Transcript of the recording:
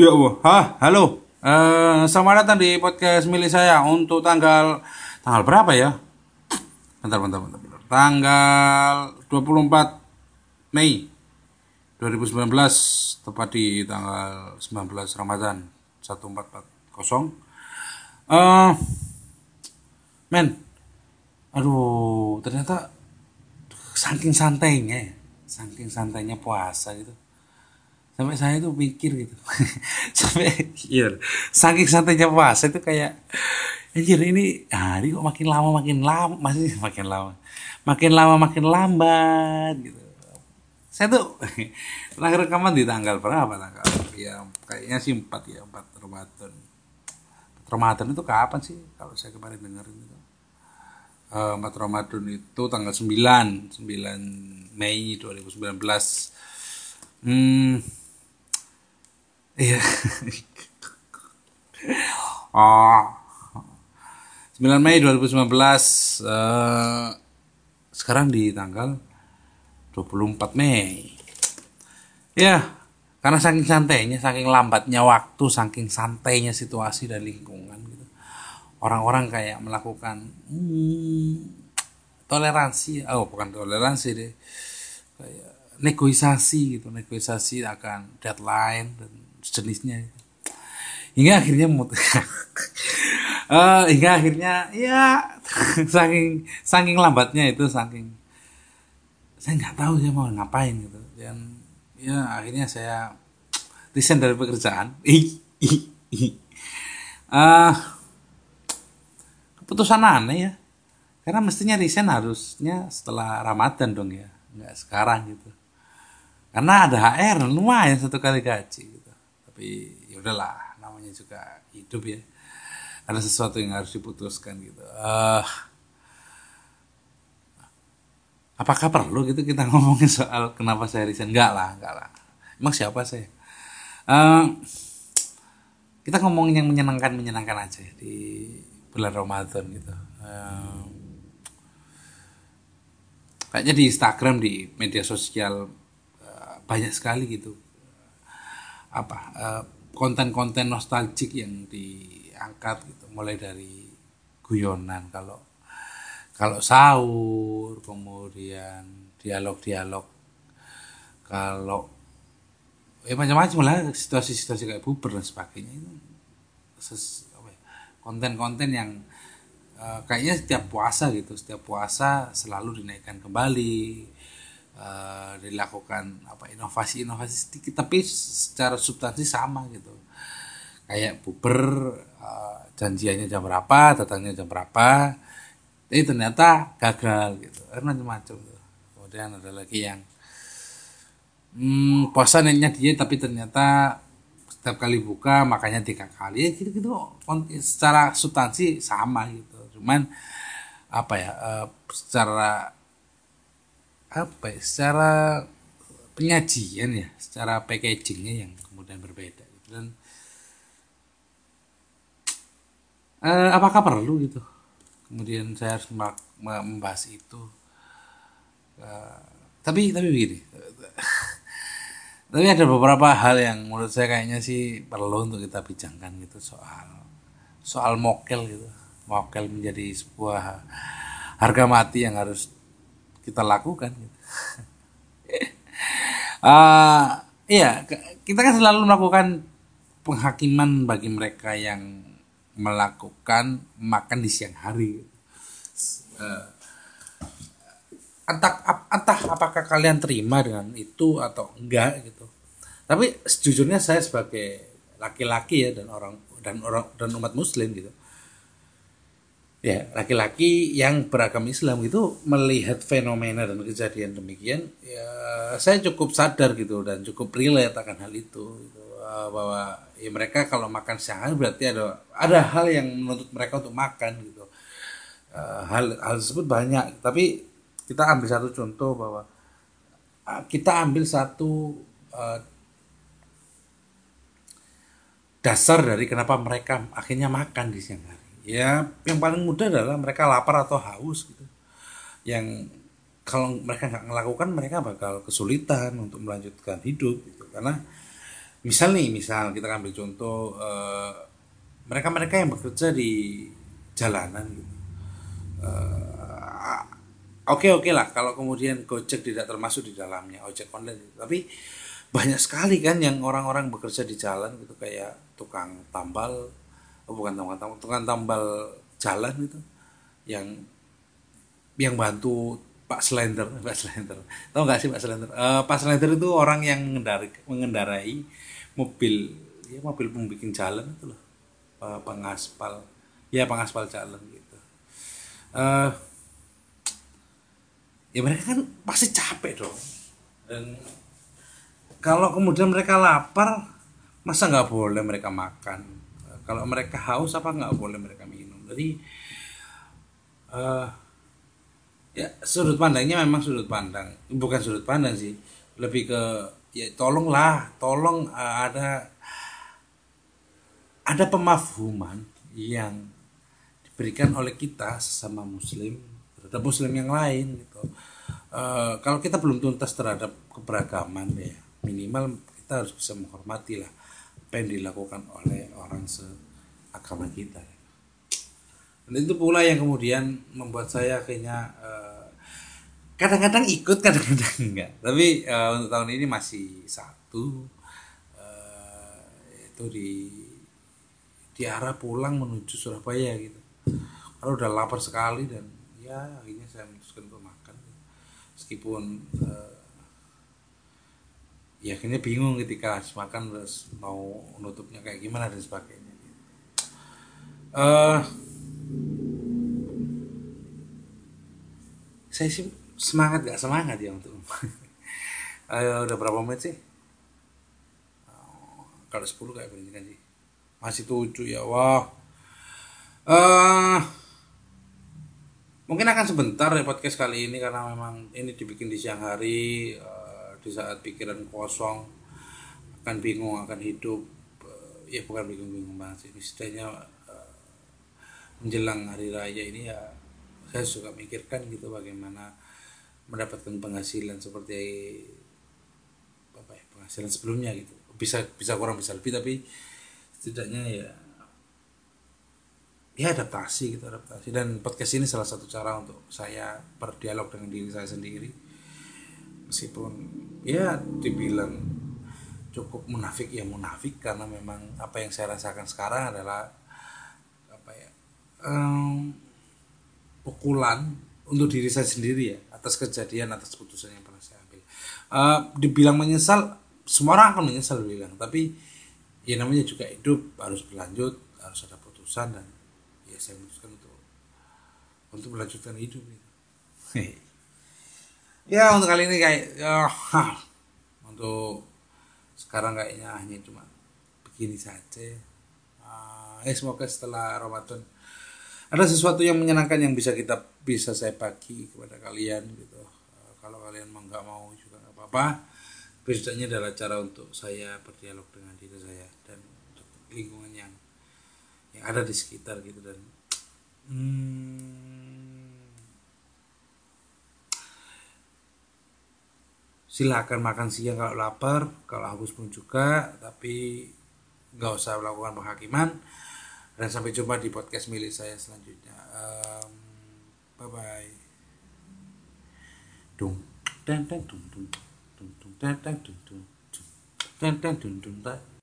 Ya Allah, Hah, halo. Eh, selamat datang di podcast milik saya untuk tanggal tanggal berapa ya? Bentar, bentar, bentar. bentar. Tanggal 24 Mei 2019 tepat di tanggal 19 Ramadan 1440. Eh, men, aduh, ternyata saking santainya, ya, saking santainya puasa gitu sampai saya tuh mikir gitu. Sampai iya. saking santainya puasa itu kayak anjir ini hari kok makin lama makin lama masih makin lama makin lama makin lambat gitu. Saya tuh terakhir rekaman di tanggal berapa? Tanggal ya kayaknya sih empat ya empat Ramadan. Ramadan itu kapan sih? Kalau saya kemarin dengerin itu. Uh, 4 Ramadan itu tanggal 9 9 Mei 2019 hmm Iya. oh. 9 Mei 2019 uh, sekarang di tanggal 24 Mei. Ya, karena saking santainya, saking lambatnya waktu, saking santainya situasi dan lingkungan gitu. Orang-orang kayak melakukan hmm, toleransi, oh bukan toleransi deh. Kayak negosiasi gitu, negosiasi akan deadline dan sejenisnya hingga akhirnya uh, hingga akhirnya ya saking saking lambatnya itu saking saya nggak tahu saya mau ngapain gitu. Dan ya akhirnya saya resign dari pekerjaan. Uh, keputusan aneh ya. Karena mestinya resign harusnya setelah Ramadan dong ya nggak sekarang gitu. Karena ada HR lumayan satu kali gaji tapi ya udahlah namanya juga hidup ya. Ada sesuatu yang harus diputuskan gitu. Uh, apakah perlu gitu kita ngomongin soal kenapa saya resign? Enggak lah enggak lah. Emang siapa saya? Uh, kita ngomongin yang menyenangkan menyenangkan aja di bulan Ramadan gitu. Uh, kayaknya di Instagram di media sosial banyak sekali gitu apa eh, konten-konten nostalgik yang diangkat gitu. Mulai dari guyonan kalau kalau sahur kemudian dialog-dialog. Kalau ya macam-macam lah situasi-situasi kayak buber dan sebagainya itu. Ya, konten-konten yang uh, kayaknya setiap puasa gitu setiap puasa selalu dinaikkan kembali uh, dilakukan apa inovasi-inovasi sedikit tapi secara substansi sama gitu. Kayak puber uh, janjiannya jam berapa datangnya jam berapa tapi ternyata gagal gitu karena macam-macam kemudian ada lagi yang hmm, niatnya dia tapi ternyata setiap kali buka makanya tiga kali ya gitu gitu secara substansi sama gitu cuman apa ya uh, secara apa ya, secara penyajian ya secara packagingnya yang kemudian berbeda gitu. dan uh, apakah perlu gitu? Kemudian saya harus membahas itu. Uh, tapi tapi begini. Tapi ada beberapa hal yang menurut saya kayaknya sih perlu untuk kita bincangkan gitu soal soal mokel gitu. Mokel menjadi sebuah harga mati yang harus kita lakukan uh, iya kita kan selalu melakukan penghakiman bagi mereka yang melakukan makan di siang hari. Uh, entah entah apakah kalian terima dengan itu atau enggak gitu. Tapi sejujurnya saya sebagai laki-laki ya dan orang dan orang dan umat muslim gitu ya laki-laki yang beragama Islam itu melihat fenomena dan kejadian demikian ya saya cukup sadar gitu dan cukup relate akan hal itu gitu, eh, bahwa ya mereka kalau makan siang berarti ada ada hal yang menuntut mereka untuk makan gitu. Uh, hal hal tersebut banyak. Tapi kita ambil satu contoh bahwa uh, kita ambil satu dasar dari kenapa mereka akhirnya makan di siang hari ya yang paling mudah adalah mereka lapar atau haus gitu. Yang kalau mereka nggak melakukan mereka bakal kesulitan untuk melanjutkan hidup gitu. Karena misal nih misal kita ambil contoh eh, mereka-mereka yang bekerja di jalanan gitu. Eh, oke oke lah kalau kemudian Gojek tidak termasuk di dalamnya ojek online gitu. tapi banyak sekali kan yang orang-orang bekerja di jalan gitu kayak tukang tambal oh bukan tukang tambal tukang tambal jalan gitu yang yang bantu Pak Slender Pak Slender. Tahu nggak sih Pak Slender? Eh, Pak Slender itu orang yang mengendarai, mengendarai mobil ya mobil pembikin jalan itu loh. Eh, pengaspal ya pengaspal jalan gitu. Eh ya mereka kan pasti capek dong. Dan kalau kemudian mereka lapar masa nggak boleh mereka makan kalau mereka haus apa nggak boleh mereka minum? Jadi eh ya sudut pandangnya memang sudut pandang. Bukan sudut pandang sih. Lebih ke ya tolonglah tolong eh, ada ada pemafhuman yang diberikan oleh kita sesama muslim terhadap muslim yang lain gitu. Eh, kalau kita belum tuntas terhadap keberagaman ya minimal kita harus bisa menghormati lah apa yang dilakukan oleh orang seagama kita. Dan itu pula yang kemudian membuat saya kayaknya eh, kadang-kadang ikut kadang-kadang enggak. Tapi eh, untuk tahun ini masih satu eh, itu di di arah pulang menuju Surabaya gitu. Kalau udah lapar sekali dan ya akhirnya saya memutuskan untuk makan. Meskipun eh, ya akhirnya bingung ketika harus makan terus mau nutupnya kayak gimana dan sebagainya. Eh saya sih semangat gak semangat ya untuk Ayo, udah berapa menit sih? Oh, kalau 10 kayak begini kan sih. Masih 7 ya wah. Eh mungkin akan sebentar ya podcast kali ini karena memang ini dibikin di siang hari. Eh, di saat pikiran kosong akan bingung akan hidup Eh, ya bukan bingung-bingung banget sih. Istilahnya eh, menjelang hari raya ini ya saya suka mikirkan gitu bagaimana mendapatkan penghasilan seperti apa ya penghasilan sebelumnya gitu. Bisa bisa kurang bisa lebih tapi setidaknya ya ya adaptasi gitu adaptasi. Dan podcast ini salah satu cara untuk saya berdialog dengan diri saya sendiri meskipun ya dibilang cukup munafik ya munafik karena memang apa yang saya rasakan sekarang adalah apa ya em, pukulan untuk diri saya sendiri ya atas kejadian atas keputusan yang pernah saya ambil Eh, dibilang menyesal semua orang akan menyesal bilang tapi ya namanya juga hidup harus berlanjut harus ada putusan dan ya saya memutuskan untuk untuk melanjutkan hidup gitu. Ya untuk kali ini kayak ya, untuk sekarang kayaknya hanya cuma begini saja. Ah, eh semoga setelah Ramadan ada sesuatu yang menyenangkan yang bisa kita bisa saya bagi kepada kalian gitu. Eh, kalau kalian mau nggak mau juga nggak apa-apa. Setidaknya adalah cara untuk saya berdialog dengan diri saya dan lingkungan yang yang ada di sekitar gitu dan hmm, silakan makan siang kalau lapar kalau haus pun juga tapi nggak usah melakukan penghakiman. Dan sampai jumpa di podcast milik saya selanjutnya. Em, bye bye dung dan dan dung dung dung dung dan dan dung dung dan dan dung dung